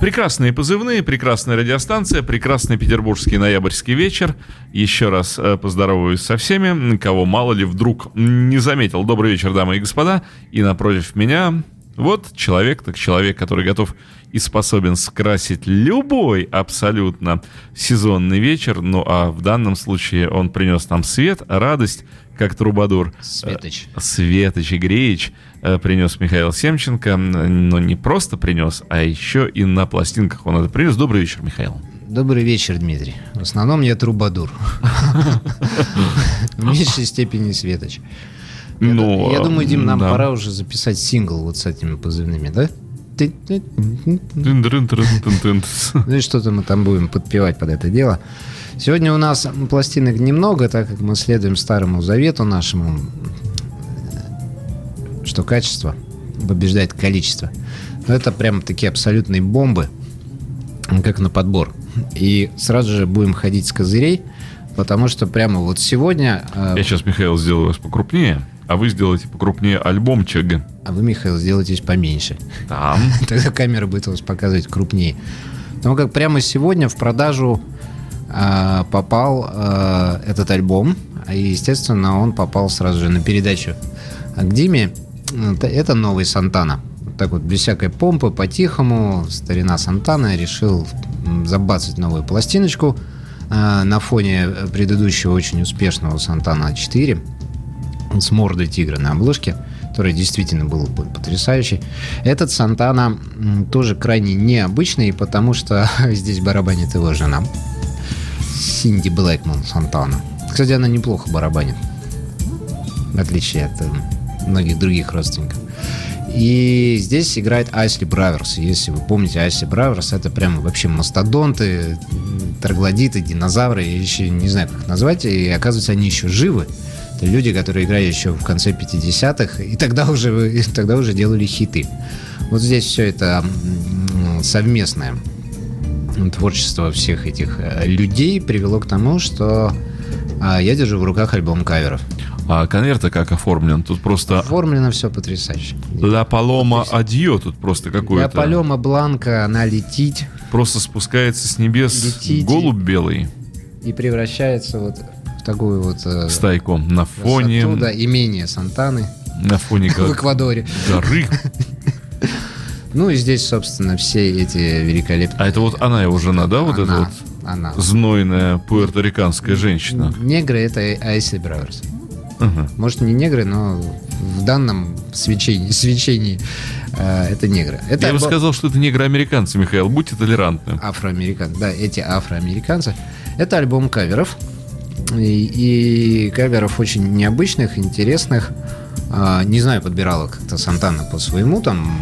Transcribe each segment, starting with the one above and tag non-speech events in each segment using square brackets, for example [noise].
Прекрасные позывные, прекрасная радиостанция, прекрасный петербургский ноябрьский вечер. Еще раз э, поздороваюсь со всеми, кого мало ли вдруг не заметил. Добрый вечер, дамы и господа. И напротив меня вот человек, так человек, который готов и способен скрасить любой абсолютно сезонный вечер. Ну а в данном случае он принес нам свет, радость, как Трубадур. Светоч. Э, Светоч Игреич э, принес Михаил Семченко. Но не просто принес, а еще и на пластинках он это принес. Добрый вечер, Михаил. Добрый вечер, Дмитрий. В основном я трубадур. В меньшей степени Светоч. Ну, Я думаю, Дим, нам да. пора уже записать сингл вот с этими позывными, да? Ну и что-то мы там будем подпевать под это дело. Сегодня у нас пластинок немного, так как мы следуем старому завету нашему, что качество побеждает количество. Но это прям такие абсолютные бомбы, как на подбор. И сразу же будем ходить с козырей, потому что прямо вот сегодня... э, Я сейчас, Михаил, сделаю вас покрупнее, а вы сделаете покрупнее альбомчик. А вы, Михаил, сделаетесь поменьше. Там. [laughs] Тогда камера будет вас показывать крупнее. Потому как прямо сегодня в продажу а, попал а, этот альбом. И, естественно, он попал сразу же на передачу к Диме. Это, новый Сантана. Так вот, без всякой помпы, по-тихому, старина Сантана решил забацать новую пластиночку а, на фоне предыдущего очень успешного Сантана 4 с мордой тигра на обложке, который действительно был потрясающий. Этот Сантана тоже крайне необычный, потому что [laughs] здесь барабанит его жена. Синди Блэкман Сантана. Кстати, она неплохо барабанит. В отличие от э, многих других родственников. И здесь играет Айсли Браверс. Если вы помните, Айсли Браверс это прям вообще мастодонты, троглодиты, динозавры, я еще не знаю, как их назвать. И оказывается, они еще живы. Это люди, которые играли еще в конце 50-х, и тогда уже, и тогда уже делали хиты. Вот здесь все это совместное творчество всех этих э, людей привело к тому, что а, я держу в руках альбом каверов. А конверт как оформлен? Тут просто Оформлено все потрясающе. Ла Палома Адьо тут просто Для какое-то. Палема Бланка она летит Просто спускается с небес Летите. голубь белый и превращается вот в такую вот э, стайком на фоне, красоту, да, имение Сантаны на фоне [laughs] в Эквадоре. горы. [laughs] Ну и здесь, собственно, все эти великолепные... А это вот она его жена, да, вот эта Она, вот она. знойная пуэрториканская женщина? Негры — это Айсли Браверс. Ага. Может, не негры, но в данном свечении, [laughs] свечении э, это негры. Это Я бы сказал, что это негроамериканцы, Михаил, будьте толерантны. афроамериканцы. Да, эти афроамериканцы. Это альбом каверов. И, и каверов очень необычных, интересных. А, не знаю, подбирала как-то Сантана по своему там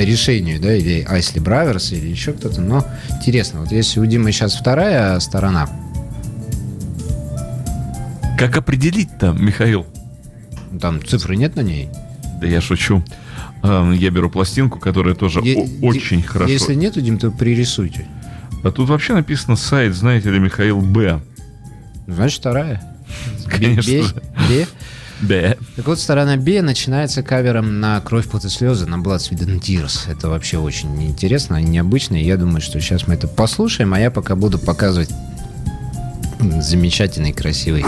решению, да, или Айсли Браверс, или еще кто-то, но интересно. Вот если у Димы сейчас вторая сторона, Как определить-то, Михаил? там цифры нет на ней. Да я шучу. Эм, Я беру пластинку, которая тоже Е- Ди- очень хорошо. Если нету, Дим, то пририсуйте. А тут вообще написано сайт, знаете ли, Михаил Б. Значит, вторая. Конечно же. Б. Так вот, сторона Б начинается кавером на «Кровь, пот и слезы» на Blood, Sweat and Tears. Это вообще очень интересно необычно. Я думаю, что сейчас мы это послушаем, а я пока буду показывать замечательный, красивый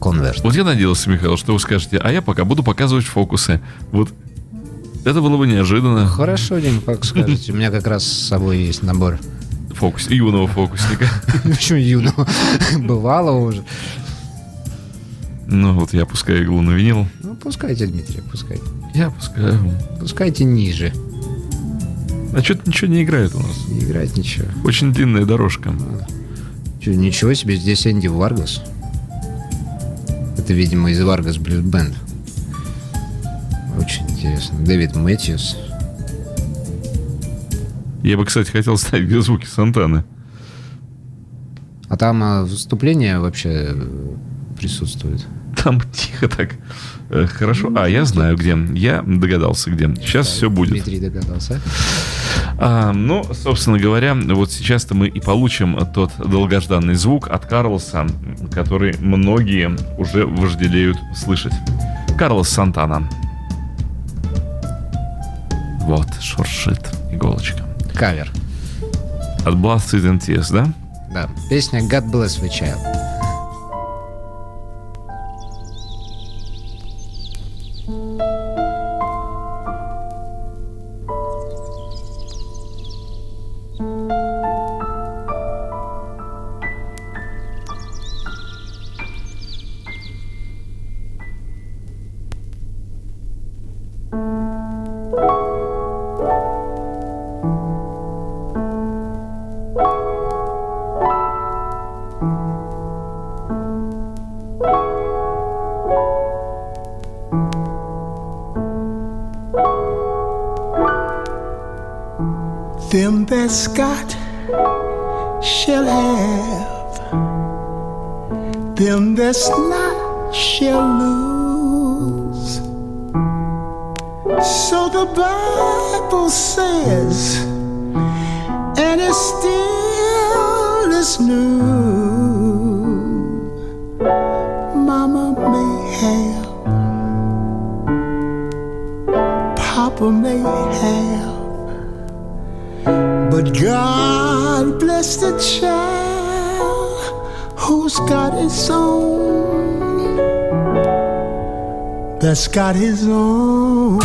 конверт. Вот я надеялся, Михаил, что вы скажете, а я пока буду показывать фокусы. Вот это было бы неожиданно. Хорошо, Дим, как скажете. У меня как раз с собой есть набор. Фокус, юного фокусника. [laughs] Почему юного? Бывало уже. Ну вот я опускаю иглу на винил. Ну, пускайте, Дмитрий, пускайте. Я опускаю. Пускайте ниже. А что-то ничего не играет у нас. Не играть ничего. Очень длинная дорожка. Чё, ничего себе, здесь Энди Варгас. Это, видимо, из Vargas Blues Band. Очень интересно. Дэвид Мэтьюс. Я бы, кстати, хотел ставить где звуки Сантаны. А там а, выступление вообще присутствует. Там [laughs] тихо так. Э, хорошо. А, я знаю, где. Я догадался, где. Сейчас да, все будет. Дмитрий догадался. А, ну, собственно говоря, вот сейчас-то мы и получим тот долгожданный звук от Карлоса, который многие уже вожделеют слышать. Карлос Сантана. Вот, шуршит иголочка. Кавер. От Blasted and Tears, да? Да. Песня God Bless the Child. shall have, them that's not shall lose. So the Bible says, and it still is new. Mama may have, Papa may have. But God bless the child who's got his own, that's got his own.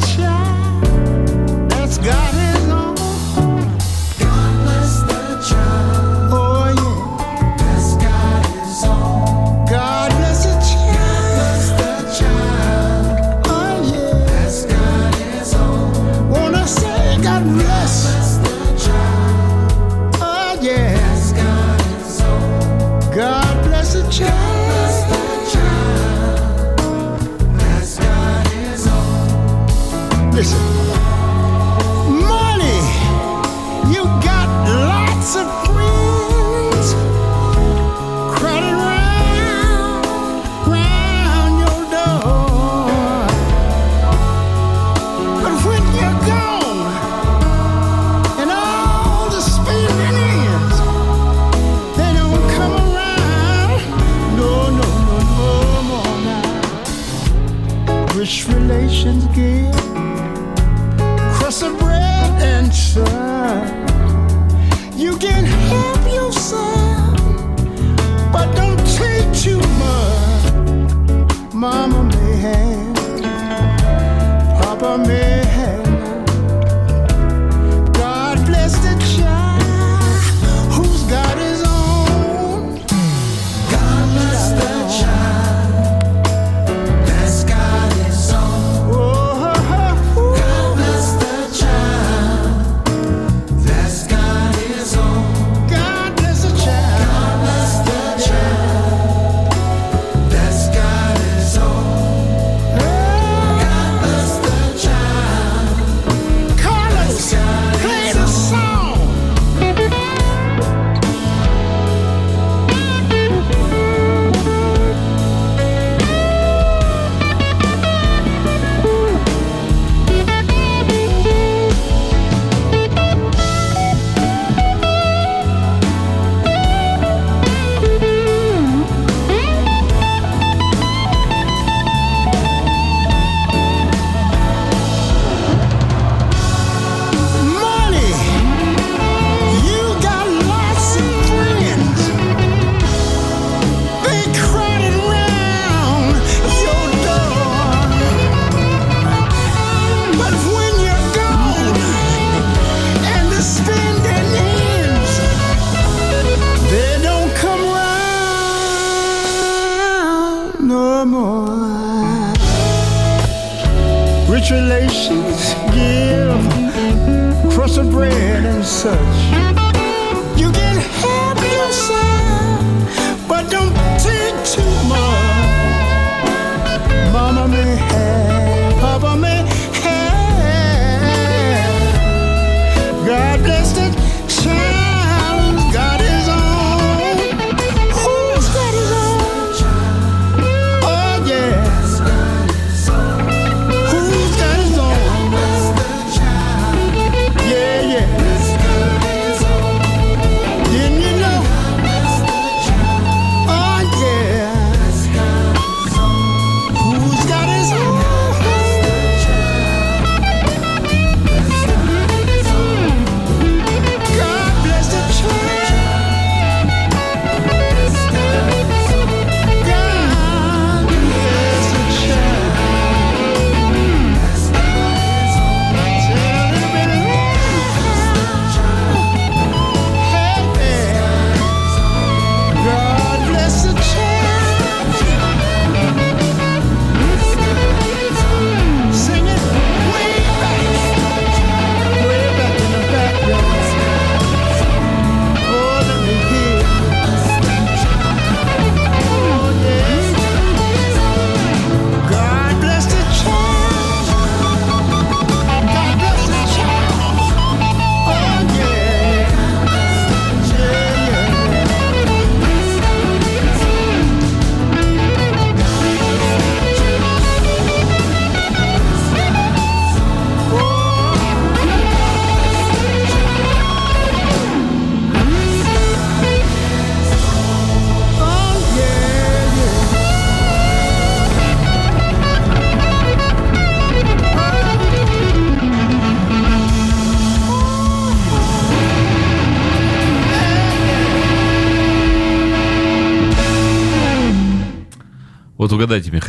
child.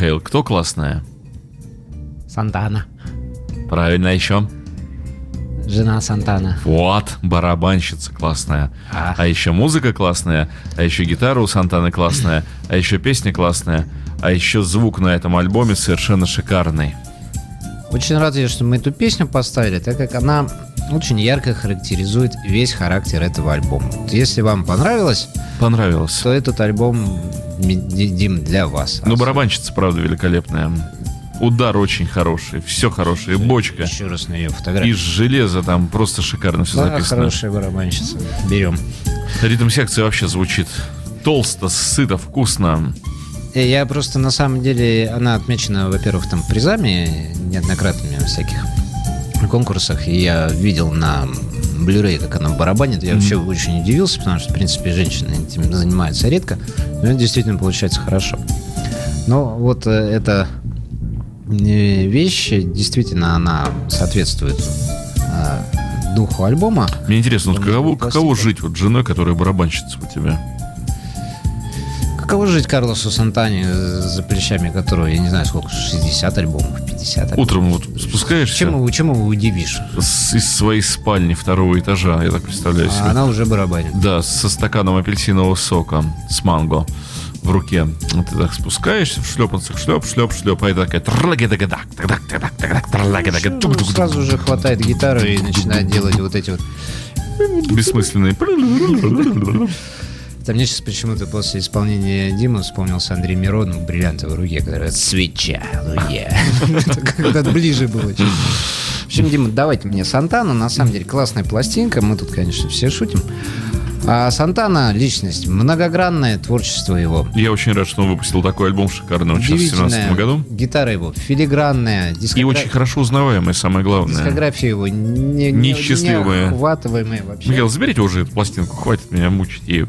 Михаил, кто классная? Сантана. Правильно, еще. Жена Сантана. Вот, барабанщица классная. А. А еще музыка классная, а еще гитара у Сантаны классная, а еще песня классная, а еще звук на этом альбоме совершенно шикарный. Очень рад что мы эту песню поставили, так как она очень ярко характеризует весь характер этого альбома. Если вам понравилось, Понравилось. то этот альбом, Дим, для вас. Ну, барабанщица, правда, великолепная. Удар очень хороший, все хорошее, и бочка. Еще раз на ее Из фотографию. железа там просто шикарно все Да, записано. хорошая барабанщица. Берем. Ритм секции вообще звучит толсто, сыто, вкусно. Э, Я просто на самом деле, она отмечена, во-первых, там призами неоднократными всяких конкурсах. И я видел на Blu-ray, как она барабанит. Я вообще очень удивился, потому что, в принципе, женщины этим занимаются редко. Но это действительно получается хорошо. Но вот э, эта э, вещь, действительно, она соответствует э, духу альбома. Мне интересно, вот каково, каково жить вот женой, которая барабанщица у тебя? Каково жить Карлосу Сантане, э, за плечами которого, я не знаю, сколько, 60 альбомов, 50 альбомов? Утром вот спускаешься Чем его, чем его удивишь? с- из своей спальни второго этажа, я так представляю А себе. она уже барабанит. Да, со стаканом апельсинового сока с манго в руке. Ты так спускаешься в шлепанцах, шлеп, шлеп, шлеп, а это такая Ну. Сразу же хватает гитару и начинает делать вот эти вот. бессмысленные. [laughs] Там мне сейчас почему-то после исполнения Димы вспомнился Андрей Миронов в бриллиантовой руке, который свеча, руке. [laughs] Это Как-то ближе было. В общем, Дима, давайте мне Сантана. На самом деле классная пластинка. Мы тут, конечно, все шутим. А Сантана личность многогранное творчество его. Я очень рад, что он выпустил такой альбом шикарный он сейчас в 2017 году. Гитара его филигранная. И дискогра- очень хорошо узнаваемый, самое главное. Дискография его не, не, Неисчислимая. неохватываемая вообще. Михаил, заберите уже эту пластинку, хватит меня мучить ею.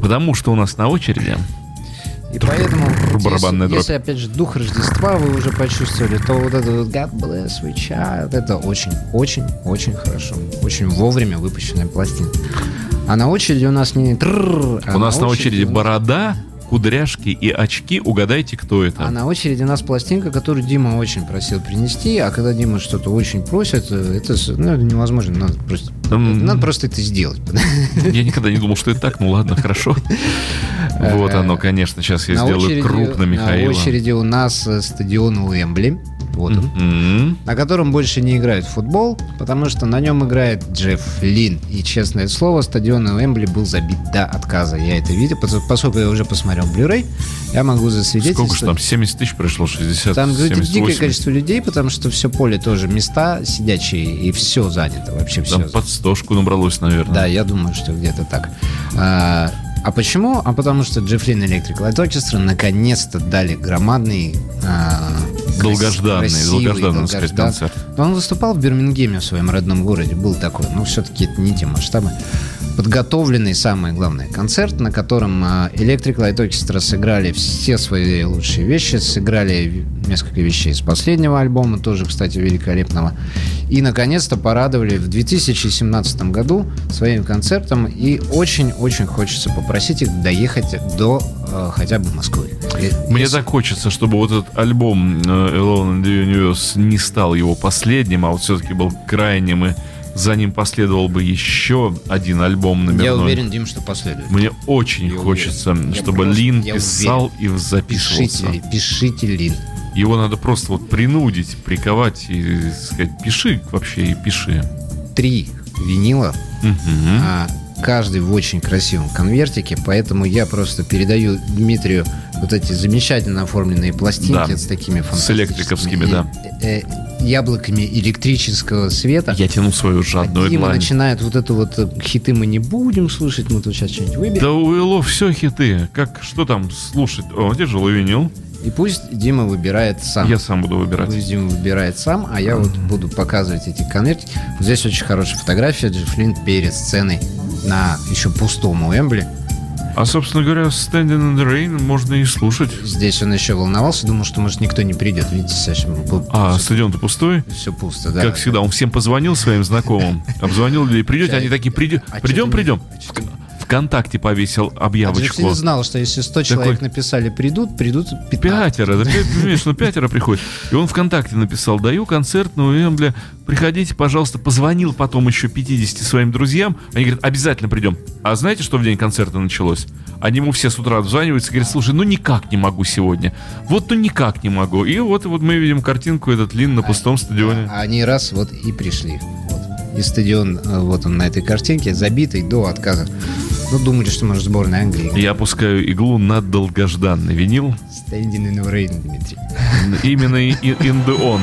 Потому что у нас на очереди И поэтому, барабанная если, дробь. если, опять же, дух Рождества вы уже почувствовали, то вот это вот God bless we child, это очень, очень, очень хорошо. Очень вовремя выпущенная пластинка. А на очереди у нас не... трррр, а у нас на очереди нас- борода, кудряшки и очки. Угадайте, кто это. А на очереди у нас пластинка, которую Дима очень просил принести, а когда Дима что-то очень просит, э, это, ну, невозможно, надо просто, М. надо просто это сделать. [laughs] Я никогда не думал, что это так. Ну ладно, хорошо. Вот оно, конечно. Сейчас я На сделаю крупно На Михаила. очереди у нас э, стадион Уэмбли. Вот он, на котором больше не играют в футбол, потому что на нем играет Джефф Лин. И, честное слово, стадион Уэмбли был забит до отказа. Я это видел, пос- поскольку я уже посмотрел Blu-ray, я могу засвидетельствовать. Сколько же там? 70 тысяч пришло, 60, Там говорит, 78. дикое количество людей, потому что все поле тоже места сидячие, и все занято, вообще все. Там под стошку набралось, наверное. Да, я думаю, что где-то так. А, почему? А потому что Джеффлин Electric Light Orchestra наконец-то дали громадный а, Долгожданный, красивый, долгожданный, так сказать, долгождан- концерт. Он выступал в Бирмингеме, в своем родном городе, был такой, но все-таки это не те масштабы. Подготовленный, самое главное, концерт, на котором а, Electric Light Orchestra сыграли все свои лучшие вещи, сыграли несколько вещей из последнего альбома, тоже, кстати, великолепного. И, наконец-то, порадовали в 2017 году своим концертом. И очень-очень хочется попросить их доехать до э, хотя бы Москвы. Мне если- так хочется, чтобы вот этот альбом э, Alone in the Universe не стал его последним, а вот все-таки был крайним, и за ним последовал бы еще один альбом номерной. Я уверен, Дим, что последует. Мне очень Я хочется, уверен. Я чтобы просто- Лин я писал и записывался. Пишите, пишите Лин. Его надо просто вот принудить, приковать и сказать, пиши вообще и пиши. Три винила, Мгм. а каждый в очень красивом конвертике, поэтому я просто передаю Дмитрию вот эти замечательно оформленные пластинки Да. с такими С фантастическими электриковскими, да. э, э, яблоками электрического света. Я тяну свою жадную Дима длань. начинает вот это вот э, хиты мы не будем слушать, мы тут сейчас что-нибудь выберем. Да у Эло все хиты. Как, что там слушать? О, тяжелый винил. И пусть Дима выбирает сам. Я сам буду выбирать. Пусть Дима выбирает сам, а я вот буду показывать эти конвертики. Вот здесь очень хорошая фотография Джеффлин перед сценой на еще пустом Уэмбли. А, собственно говоря, Standing in the Rain можно и слушать. Здесь он еще волновался, думал, что, может, никто не придет. Видите, совсем А, стадион-то пустой? все пусто, да. Как всегда, он всем позвонил своим знакомым, обзвонил людей, придете, они такие, «Приди- А придем, придем. А Вконтакте повесил А объявочку. Джеффлин знал, что если 100 человек написали «придут», придут 15. Пятеро, да, понимаешь, ну пятеро приходит. И он ВКонтакте написал, даю концерт на Уэмбле, приходите, пожалуйста. Позвонил потом еще 50 своим друзьям. Они говорят, обязательно придем. А знаете, что в день концерта началось? Они ему все с утра отзваниваются и говорят, слушай, ну никак не могу сегодня. Вот ну никак не могу. И вот, вот мы видим картинку, этот Лин на пустом стадионе. А они раз вот и пришли. Вот. И стадион, э, вот он на этой картинке, забитый до отказа. Ну, думали, что, может, сборная Англии. Я опускаю иглу на долгожданный винил. Standing in the rain, Дмитрий. Именно in the on.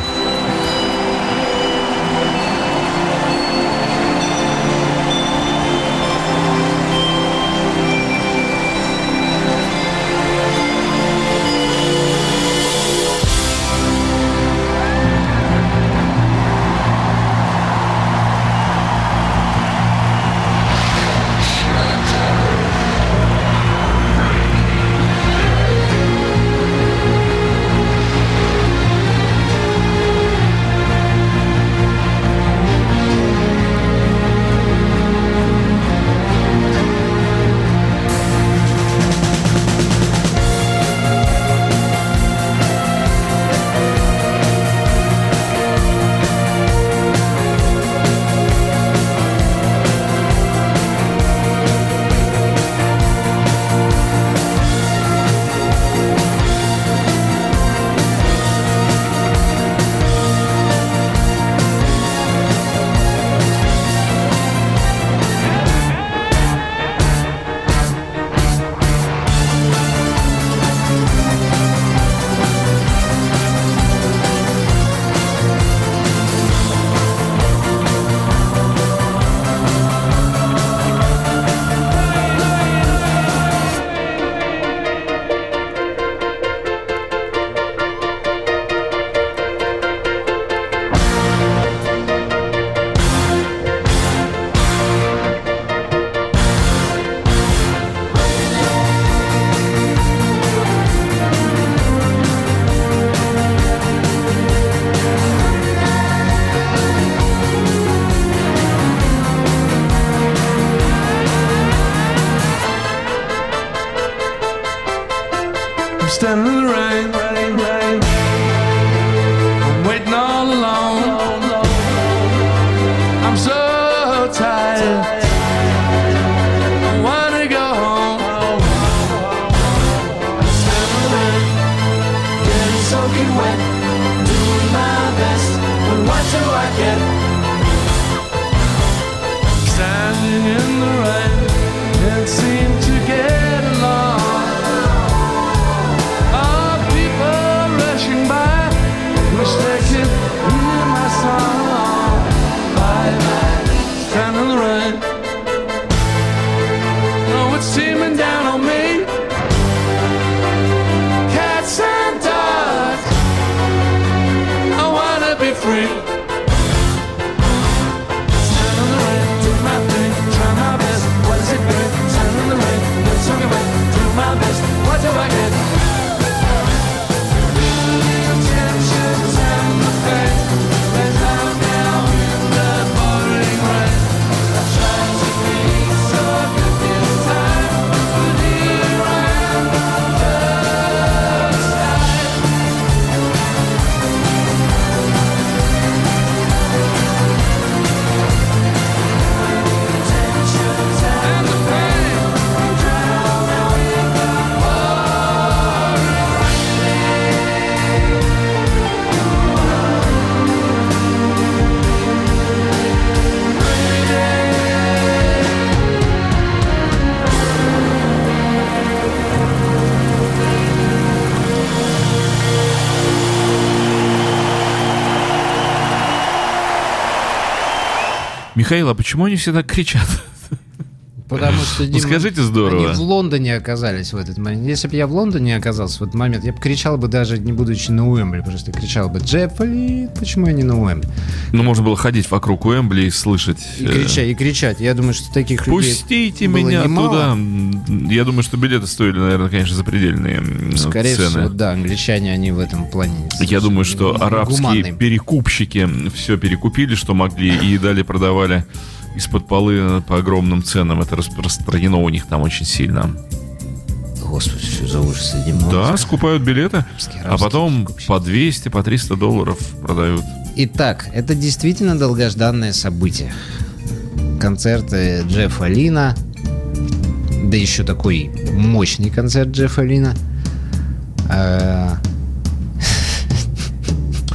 Free. Михаил, а почему они все так кричат? Потому [laughs] что, Дима, скажите, здорово. Они в Лондоне оказались в этот момент. Если бы я в Лондоне оказался в этот момент, я бы кричал бы даже не будучи на Уэмбли, просто кричал бы «Джеффли, почему я не на Уэмбли?» Ну, можно было ходить вокруг Уэмбли и слышать. И э, кричать, и кричать. Я думаю, что таких людей Пустите меня немало. туда. Я думаю, что билеты стоили, наверное, конечно, запредельные Скорее цены. всего, да, англичане, они в этом плане... Я думаю, что арабские гуманные. перекупщики все перекупили, что могли, и далее продавали из-под полы по огромным ценам. Это распространено у них там очень сильно. Господи, что за Дима. Да, скупают билеты, а потом по 200, по 300 долларов продают. Итак, это действительно долгожданное событие. Концерты Джеффа Лина, да еще такой мощный концерт Джеффа Лина.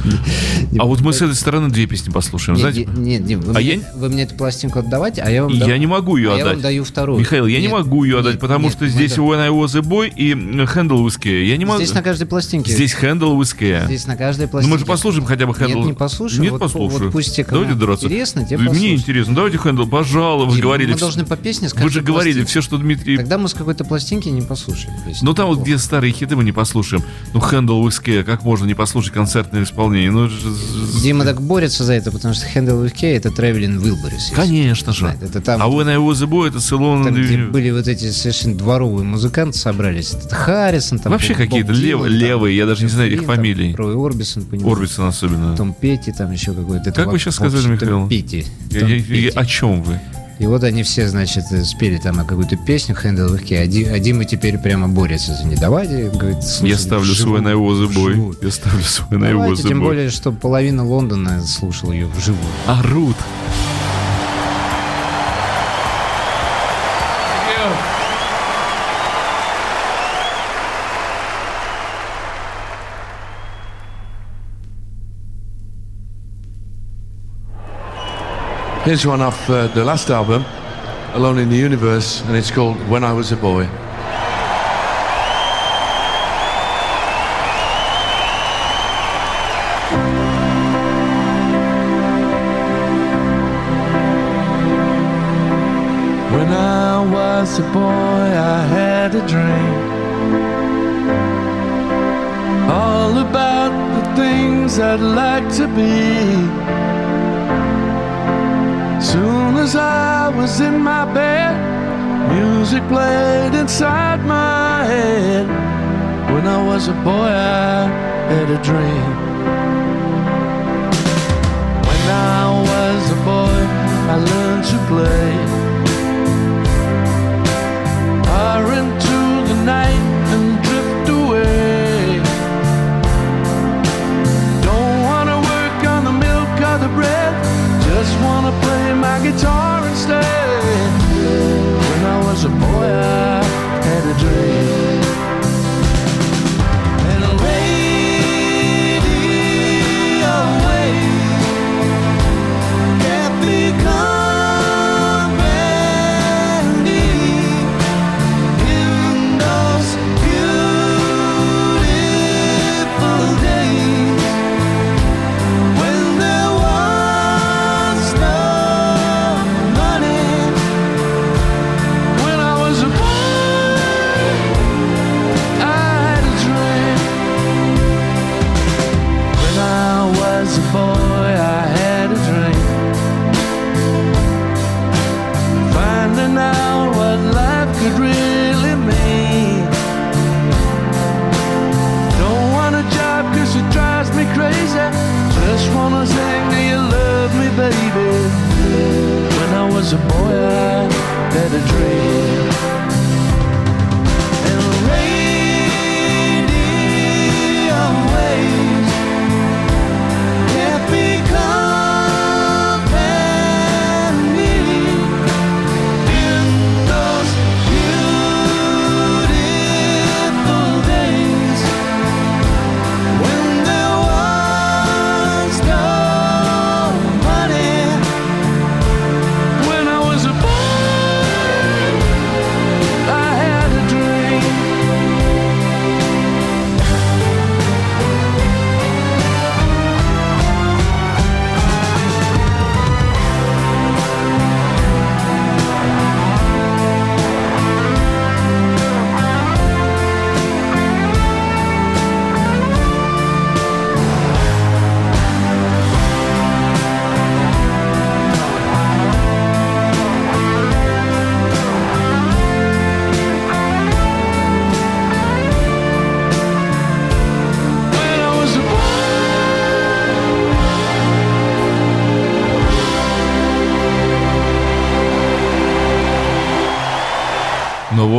[laughs] А вот мы с этой стороны две песни послушаем. Знаете, нет, Дим, вы, А мне, вы мне эту пластинку отдавайте, а я вам я не могу ее а я вам отдать. даю вторую. Михаил, я не могу ее отдать, потому что здесь When I Was a Boy и Handle Care. Я не могу. Здесь на каждой пластинке. Здесь Handle Care. Здесь на каждой Ну пластинке. мы же послушаем хотя бы Handle. Нет, не послушаем. Нет, вот пусть Давайте драться. интересно, те Мне интересно. Давайте Handle, пожалуйста. Вы говорили. Мы должны по песне с Вы же говорили все, что Дмитрий... Тогда мы с какой-то пластинки не послушали. песню. Ну там вот где старые хиты мы не послушаем. Ну Handle Care, как можно не послушать концертное исполнение? Ну, ж- ж- Дима так борется за это, потому что Handle with K это Traveling Wilburys. Конечно же. Это там, А When I Was a Boy это Ceylon там, где были вот эти совершенно дворовые музыканты собрались. Это Харрисон, там Вообще какие-то лев- левые, я даже не знаю их фамилий. Рой Орбисон, понимаешь? Орбисон особенно. Том Петти, там еще какой-то. Как вы сейчас сказали, Михаил? Петти. О чем вы? И вот они все, значит, э, спели там какую-то песню with K. А а Дима теперь прямо борется за не давайте. Говорит, Я слушать ставлю свой I Was a вживую. Boy. Я ставлю свой Was Давайте, a тем более, что половина Лондона слушала ее вживую. Орут. Here's one off uh, the last album, Alone in the Universe, and it's called When I Was a Boy. When I was a boy, I had a dream. All about the things I'd like to be. As I was in my bed, music played inside my head. When I was a boy, I had a dream. When I was a boy, I learned to play. Play my guitar instead. When I was a boy, I had a dream.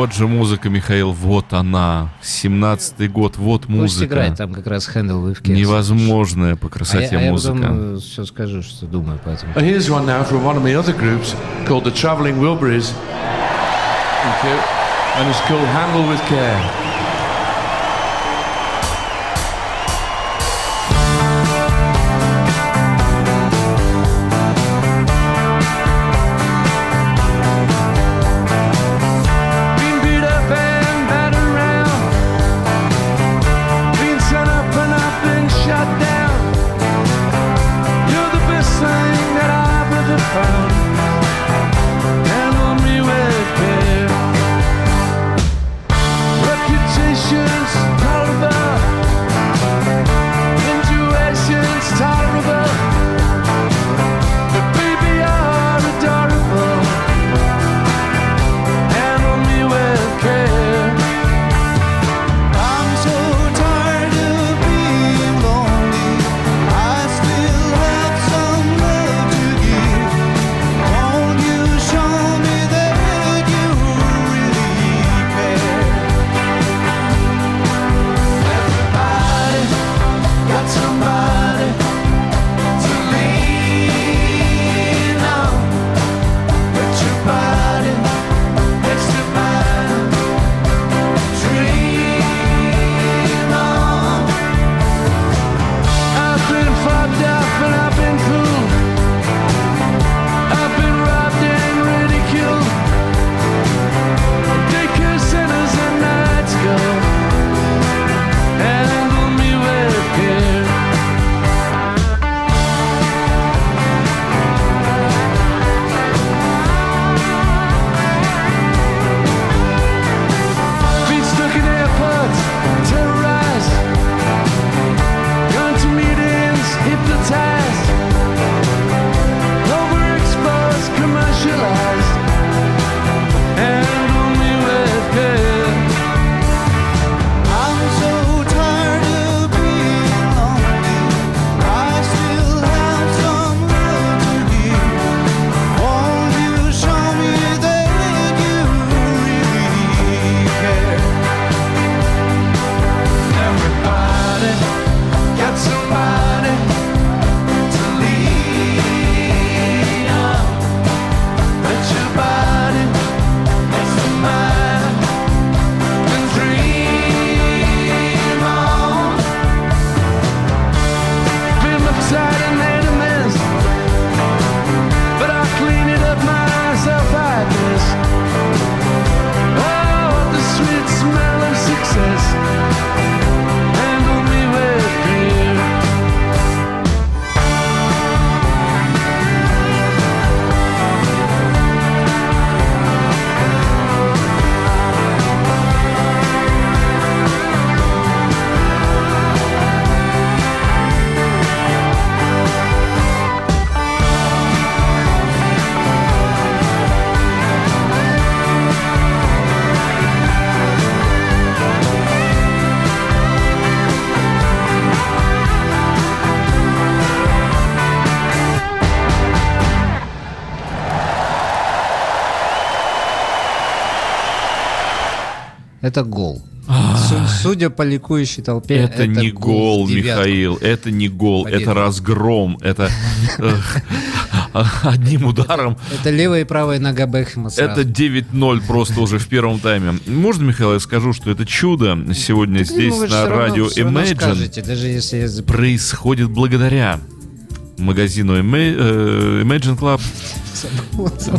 Вот же музыка, Михаил, вот она. 17-й год, вот Пусть музыка. играет, там как раз Handle with Cats. Невозможная по А я, красоте а я музыка. потом все скажу, что думаю по этому. Here's one now from one of my other groups called the Travelling Wilburys. Thank you. And it's called Handle with Care. Это гол. Су- Судя по ликующей толпе, Это, не гол. Михаил, это не гол, Победа. это разгром, это э, [laughs] одним ударом. Это левая и правая нога сразу. Это 9-0 просто уже в первом тайме. Можно, Михаил, я скажу, что это чудо сегодня Ну, здесь же на радио Imagine происходит благодаря магазину э, Imagine Club. [laughs]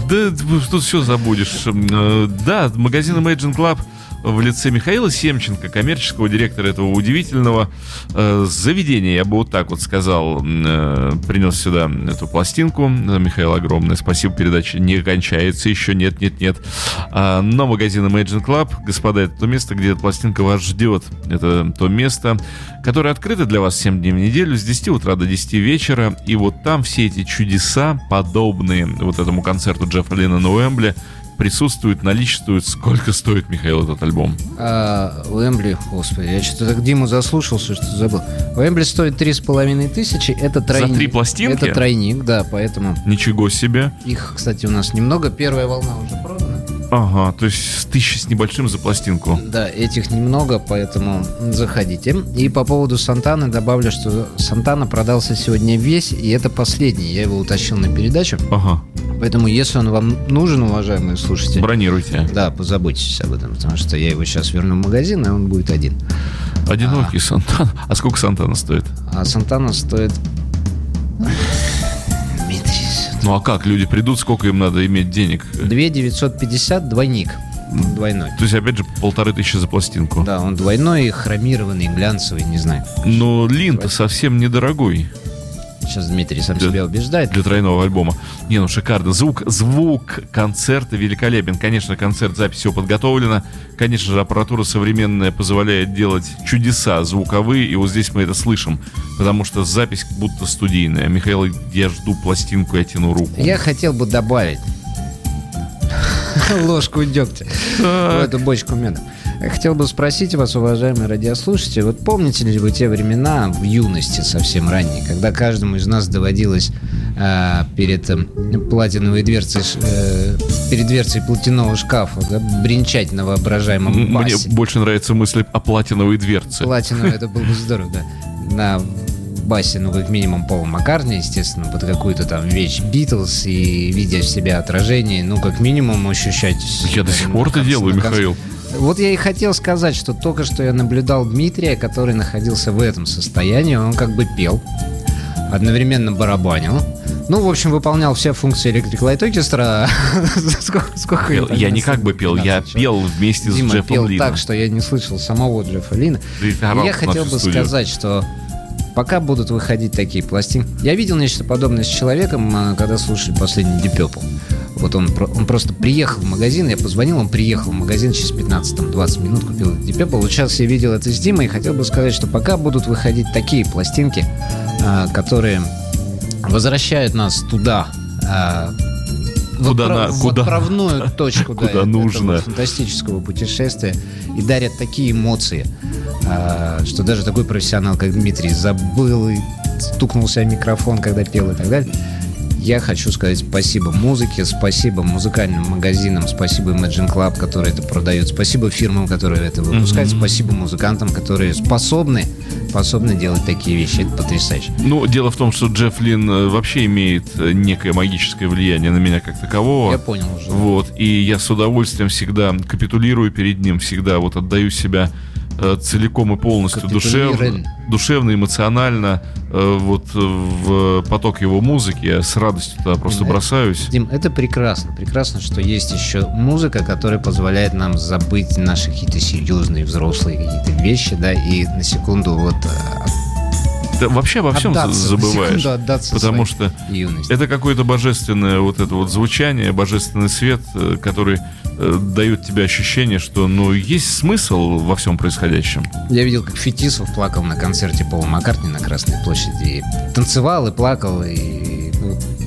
Да, тут все забудешь. Э, Да, магазин Imagine Club в лице Михаила Семченко, коммерческого директора этого удивительного э, заведения, я бы вот так вот сказал, э, принес сюда эту пластинку. Михаил, огромное спасибо, передача не кончается, еще нет, нет, нет. А, но магазин Imagine Club, господа, это то место, где эта пластинка вас ждет. Это то место, которое открыто для вас 7 дней в неделю с 10 утра до 10 вечера. И вот там все эти чудеса, подобные вот этому концерту Джеффа Лина на Уэмбле, присутствуют, наличествуют. Сколько стоит, Михаил, этот альбом? А, Уэмбли, господи, я что-то так Диму заслушался, что забыл. Уэмбли стоит три с половиной тысячи, это тройник. три пластинки? Это тройник, да, поэтому Ничего себе. их, кстати, у нас немного. Первая волна уже продана. Ага, то есть с тысячи с небольшим за пластинку. Да, этих немного, поэтому заходите. И по поводу Сантаны добавлю, что Сантана продался сегодня весь, и это последний. Я его утащил на передачу. Ага, Поэтому, если он вам нужен, уважаемые слушатели, бронируйте. да, позаботьтесь об этом, потому что я его сейчас верну в магазин, и он будет один. Одинокий Сантана. А сколько Сантана стоит? А Сантана стоит... Дмитрий, Ну а как? Люди придут, сколько им надо иметь денег? 2 950 двойник. Двойной. То есть, опять же, полторы тысячи за пластинку. Да, он двойной, хромированный, глянцевый, не знаю. Но лин-то совсем недорогой Сейчас Дмитрий сам Да. себя убеждает. для тройного альбома. Не, ну шикарно. Звук, звук концерта великолепен. Конечно, концерт, запись все подготовлена. Конечно же, аппаратура современная позволяет делать чудеса звуковые, и вот здесь мы это слышим. Потому что запись будто студийная. Михаил, я жду пластинку, я тяну руку. Я хотел бы добавить [laughs] ложку дегтя в эту бочку меда. Хотел бы спросить вас, уважаемые радиослушатели, вот помните ли вы те времена в юности совсем ранние, когда каждому из нас доводилось а, перед эм, платиновой дверцей, э, перед дверцей платяного шкафа да, бренчать на воображаемом М- Мне басе? больше нравится мысль о платиновой дверце. Платину это было бы здорово, да. На басе, ну, как минимум, Пола Маккартни, естественно, под какую-то там вещь Битлз и видя в себя отражение, ну, как минимум, ощущать... Я до сих пор это делаю, на конце- Михаил. Вот я и хотел сказать, что только что я наблюдал Дмитрия, который находился в этом состоянии. Он как бы пел, одновременно барабанил. Ну, в общем, выполнял все функции Electric Light Orchestra. Сколько- Сколько Пел- Я не как бы пел, я 15 человек. пел вместе с Дима Джеффом пел Лином. так, что я не слышал самого Джеффа Лина. Я хотел бы студию. сказать, что пока будут выходить такие пластинки... Я видел нечто подобное с человеком, а, когда слушали последний Deep Purple. Вот он, он просто приехал в магазин, я позвонил, он приехал в магазин через 15-20 минут, купил. Вот сейчас я видел это с Димой и хотел бы сказать, что пока будут выходить такие пластинки, а, которые возвращают нас туда, а, в, Куда отправ- на- в куда- отправную [laughs] точку да, куда этого нужно. фантастического путешествия и дарят такие эмоции, а, что даже такой профессионал, как Дмитрий, забыл и стукнулся о микрофон, когда пел и так далее. Я хочу сказать спасибо музыке, спасибо музыкальным магазинам, спасибо Imagine Club, который это продает, спасибо фирмам, которые это выпускают, спасибо музыкантам, которые способны, способны делать такие вещи. Это потрясающе. Ну, дело в том, что Джефф Лин э, вообще имеет э, некое магическое влияние на меня как такового. Я понял уже. Вот, и я с удовольствием всегда капитулирую перед ним, всегда вот отдаю себя целиком и полностью душевно, душевно, эмоционально э, вот э, в поток его музыки. Я с радостью туда просто Дим, э, бросаюсь. Дим, это прекрасно. Прекрасно, что есть еще музыка, которая позволяет нам забыть наши какие-то серьезные взрослые какие-то вещи, да, и на секунду вот э, Да вообще обо всем отдаться, забываешь. Потому что юности. это какое-то божественное вот это вот звучание, божественный свет, э, который э, дает тебе ощущение, что ну есть смысл во всем происходящем. Я видел, как Фетисов плакал на концерте Пола Маккартни на Красной площади. И танцевал и плакал, и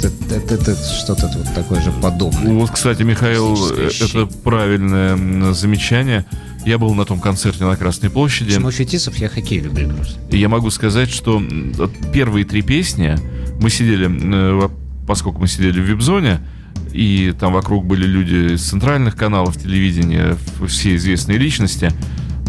что-то вот такое же подобное. Вот, кстати, Михаил, э, это правильное замечание. Я был на том концерте на Красной площади. Почему Фетисов? Я хоккей люблю просто. И я могу сказать, что первые три песни мы сидели, э, поскольку мы сидели в вип-зоне, и там вокруг были люди из центральных каналов телевидения, все известные личности.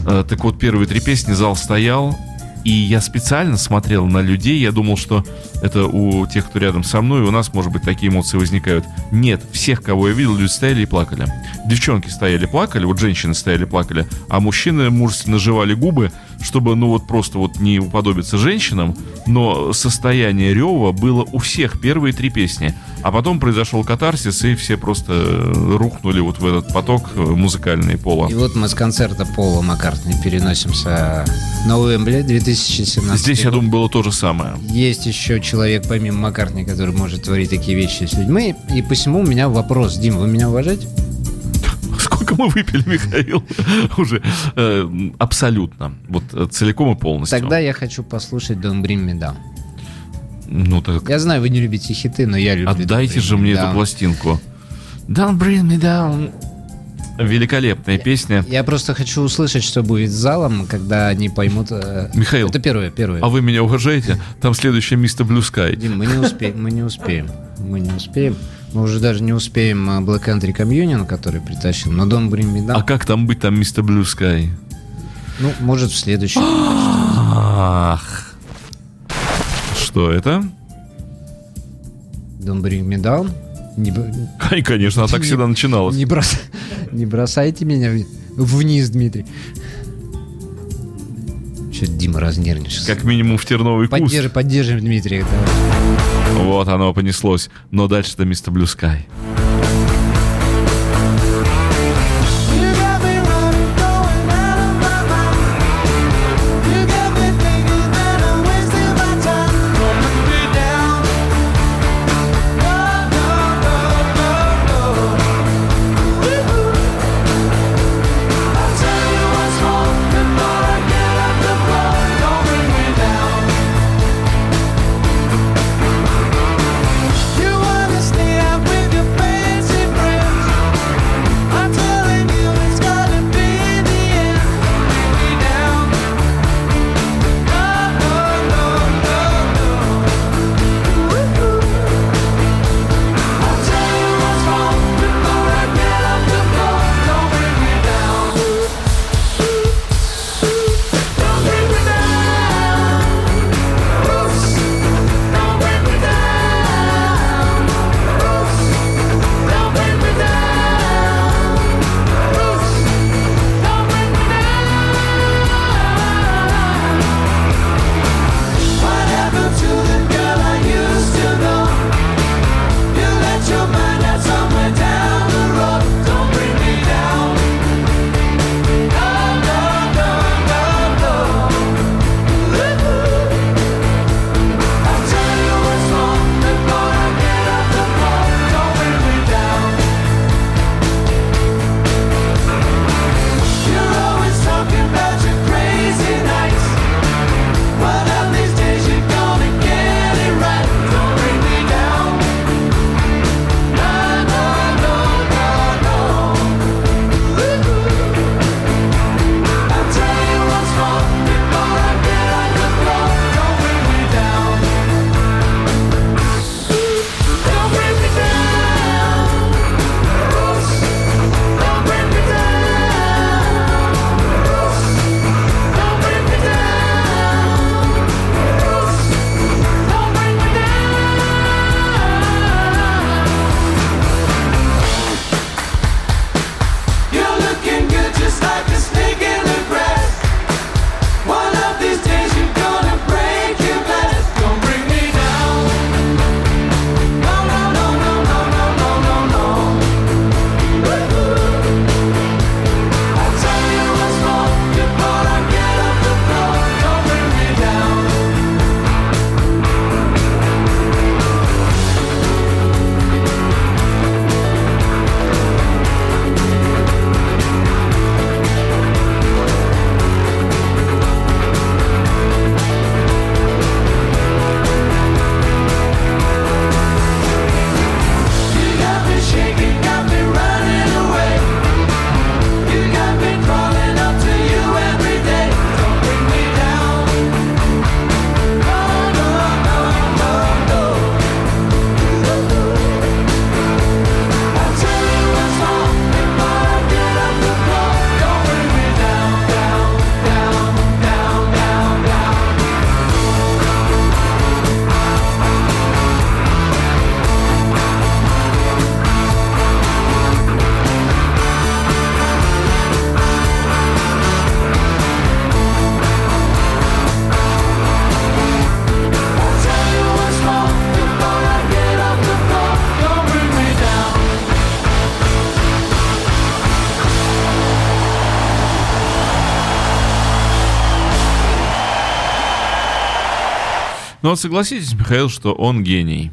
Э, Так вот, первые три песни зал стоял, и я специально смотрел на людей, я думал, что это у тех, кто рядом со мной, у нас, может быть, такие эмоции возникают. Нет, всех, кого я видел, люди стояли и плакали. Девчонки стояли, плакали, вот женщины стояли, плакали, а мужчины мужественно жевали губы, чтобы, ну вот просто вот не уподобиться женщинам, но состояние рева было у всех первые три песни. А потом произошел катарсис, и все просто э, рухнули вот в этот поток э, музыкальный пола. И вот мы с концерта Пола Маккартни переносимся на Уэмбли 2017 Здесь, я думаю, было то же самое. Есть еще человек, помимо Маккартни, который может творить такие вещи с людьми. И посему у меня вопрос. Дим, вы меня уважаете? [laughs] Сколько мы выпили, Михаил? [laughs] Уже э, абсолютно. Вот э, целиком и полностью. Тогда я хочу послушать Don't Bring Me Down. Ну так Я знаю, вы не любите хиты, но я люблю. отдайте же мне Down. эту пластинку. Don't bring me down. Великолепная песня. Я просто хочу услышать, что будет с залом, когда они поймут... э, Михаил, Это первое, первое. а вы меня уважаете? Там следующее Мистер Blue Sky. Дим, мы не успеем, мы не успеем. Мы не успеем. Мы уже даже не успеем э, Black Country Communion, который притащил, но Don't Bring Me Down, А как там быть, там Мистер Blue Sky? ну, может, в следующем. Ах. Что это? Don't Bring Me Down. Не, Конечно, а так [laughs] всегда начиналось. не, брос- не бросайте меня вниз, Дмитрий. Че, Дима разнервничался. Как минимум в терновый куст. Поддержи, поддержим Дмитрия. давай. Вот оно понеслось. Но дальше-то Мистер Blue Sky. Вот согласитесь, Михаил, что он гений.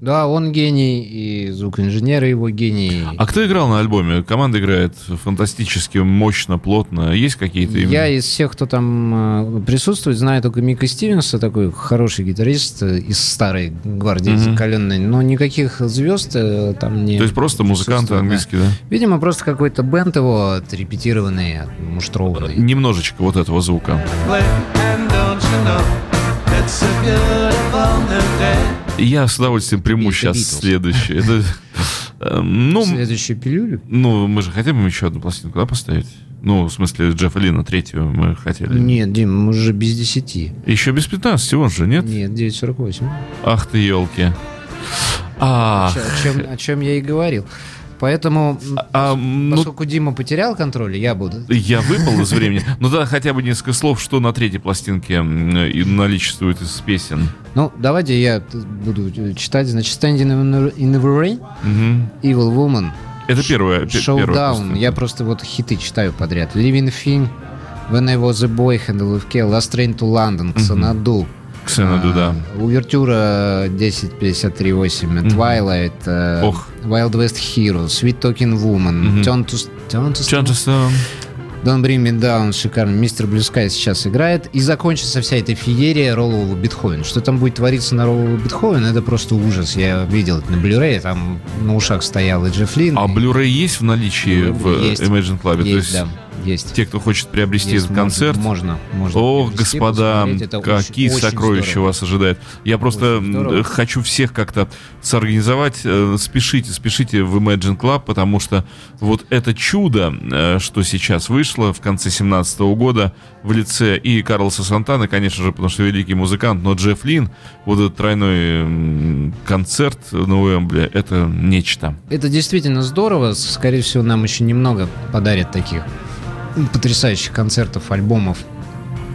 Да, он гений, и звукоинженеры его гений. А кто играл на альбоме? Команда играет фантастически мощно, плотно. Есть какие-то имена? Я из всех, кто там э, присутствует, знаю только Мика Стивенса, такой хороший гитарист из старой гвардии Мгм. закаленной, но никаких звезд э, там не То есть просто музыканты присутствует, да. английские, да? Видимо, просто какой-то бенд его отрепетированный, муштрованный. Немножечко вот этого звука. play. And don't you know, Я с удовольствием приму сейчас следующее. Это, [laughs] э, ну, Следующую пилюлю? ну, мы же хотим им еще одну пластинку, да, поставить? Ну, в смысле, Джеффа Лина, третью мы хотели. Нет, Дим, мы уже без 10. Еще без 15, он же, нет? Нет, 9.48. Ах ты, елки. А, О чем, о чем я и говорил. Поэтому, м, а, ну, поскольку Дима потерял контроль, я буду. я выпал из [laughs] времени. Ну да, хотя бы несколько слов, что на третьей пластинке и наличествует из песен. Ну, давайте я буду э, читать. Значит, Standing in the- in the Rain. Evil Woman, Это первая, пе- первая Showdown. Я просто вот хиты читаю подряд. Living Thing, When I Was a Boy, Handle with Care, Last Train to London, Xanadu. Ксеноду, да. А, Увертюра 10.53.8, Twilight, э, Ох. Wild West Hero, Sweet Talking Woman, Мгм. Turn to, Turn to Stone, Чанчестон. Don't Bring Me Down, шикарно. Мистер Sky сейчас играет. И закончится вся эта феерия роллового Бетховена. Что там будет твориться на роллового Бетховена, это просто ужас. Я видел это на Blu-ray, там на ушах стоял и Джефф Лин. А и- Blu-ray есть в наличии в. Imagine Club? То Есть, есть да, есть. те, кто хочет приобрести Есть, этот можно- концерт, Можно, можно. Ох, приобрести, господа, какие очень- сокровища здорово. вас ожидает. Я просто хочу всех как-то соорганизовать. Э, Спешите, спешите в Imagine Club, потому что вот это чудо, э, что сейчас вышло в конце 17 года в лице и Карлоса Сантана, конечно же, потому что великий музыкант, но Джефф Лин, вот этот тройной концерт на Уэмбле, это нечто. Это действительно здорово. Скорее всего, нам еще немного подарят таких потрясающих концертов, альбомов.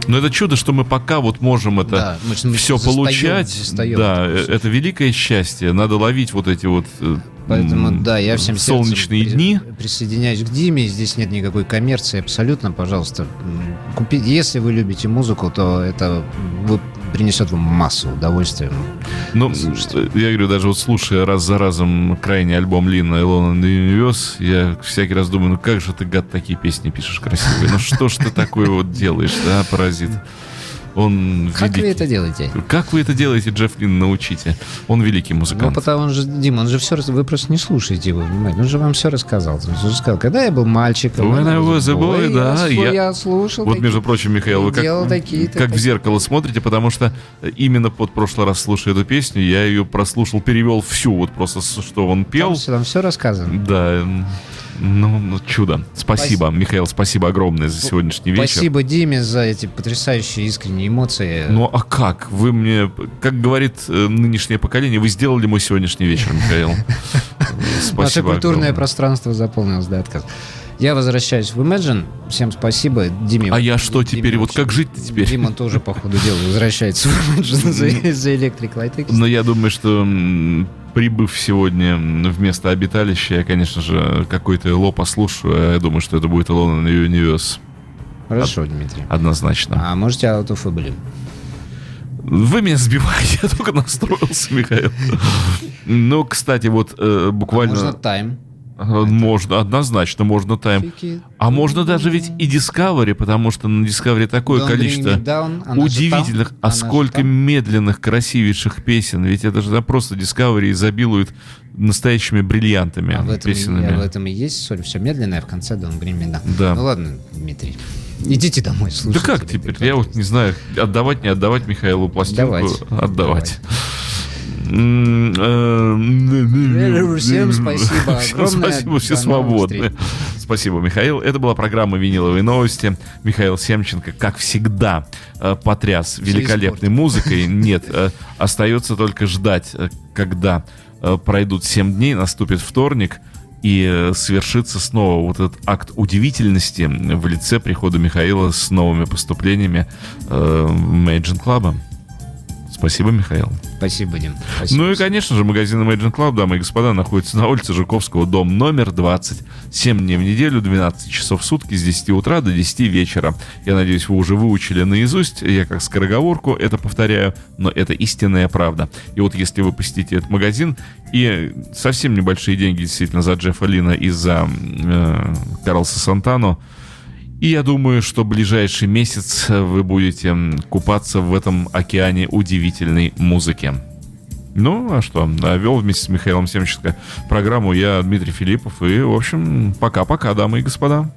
Но это чудо, что мы пока вот можем это Да, мы мы все застаем- получать. застаем да, это это великое счастье. Надо ловить вот эти вот э, Поэтому, да, я всем солнечные дни. присоединяюсь к Диме. Здесь нет никакой коммерции абсолютно. Пожалуйста, м, купите. Если вы любите музыку, то это вы- принесет вам массу удовольствия. Ну, Слушайте. я говорю, даже вот слушая раз за разом крайний альбом Лина Илона Universe, я всякий раз думаю, ну как же ты, гад, такие песни пишешь красивые? Ну что ж ты такое вот делаешь, да, паразит? Он Как вы великий. это делаете? Как вы это делаете, Джефф Лин, научите. Он великий Ну, музыкант. потому он же, Дима, он же все, вы просто не слушаете его внимательно. Он же вам все рассказал. Он же сказал, когда я был мальчиком. When I was a boy, да, я- я слушал. Вот, такие- между прочим, Михаил, вы как, такие-то, как в такие. зеркало смотрите, потому что именно под прошлый раз, слушая эту песню, я ее прослушал, перевел всю, вот просто, что он пел. Там, там все рассказано. Да, ну, ну, чудо. Спасибо, Михаил, спасибо огромное за сегодняшний вечер. Спасибо Диме за эти потрясающие искренние эмоции. Ну а как? Вы мне, как говорит э, нынешнее поколение, вы сделали мой сегодняшний вечер, Михаил. [laughs] Спасибо. Наше культурное пространство заполнилось до отказа. Я возвращаюсь в Imagine. Всем спасибо. Диме. А я что Диме теперь? Вот очень- как жить-то теперь? Дима тоже, по ходу дела, возвращается в Imagine за, за Electric Light. Но я думаю, что прибыв сегодня м, вместо обиталища, я, конечно же, какой-то Эло послушаю. а Я думаю, что это будет Эло на Universe. Хорошо, Дмитрий. Однозначно. А можете Out of Fable? Вы меня сбиваете, [laughs] я только настроился, Михаил. Ну, кстати, вот э, буквально... Можно Time. Э, Можно, однозначно, можно тайм. А можно даже ведь и Discovery, потому что на Discovery такое Don't количество Down, удивительных, а сколько медленных, красивейших песен. Ведь это же да, просто Discovery изобилует настоящими бриллиантами А в этом, и, песенами. а в этом и есть соль. Все медленное, в конце Bring Me Down. Да. Ну ладно, Дмитрий. Идите домой, Да слушайте. как теперь? Я вот не знаю, отдавать, не отдавать Михаилу пластинку. Давать. Отдавать. Э, Всем спасибо [laughs] огромное. Спасибо, все свободны. Спасибо, Михаил. Это была программа «Виниловые новости». Михаил Семченко, как всегда, э, потряс великолепной музыкой. [laughs] Нет, э, остается только ждать, э, когда э, пройдут 7 дней, наступит вторник, и э, свершится снова вот этот акт удивительности в лице прихода Михаила с новыми поступлениями э, Imagine Club. Спасибо, Михаил. Спасибо, Дим. Спасибо. Ну и, конечно же, магазин Imagine Club, дамы и господа, находится на улице Жуковского, дом номер 20. 7 дней в неделю, 12 часов в сутки, с 10 утра до 10 вечера. Я надеюсь, вы уже выучили наизусть. Я как скороговорку это повторяю, но это истинная правда. И вот если вы посетите этот магазин, и совсем небольшие деньги действительно за Джеффа Лина и за э, Карлса Сантано, и я думаю, что ближайший месяц вы будете купаться в этом океане удивительной музыки. Ну, а что, а вел вместе с Михаилом Семченко программу я, Дмитрий Филиппов, и, в общем, пока-пока, дамы и господа.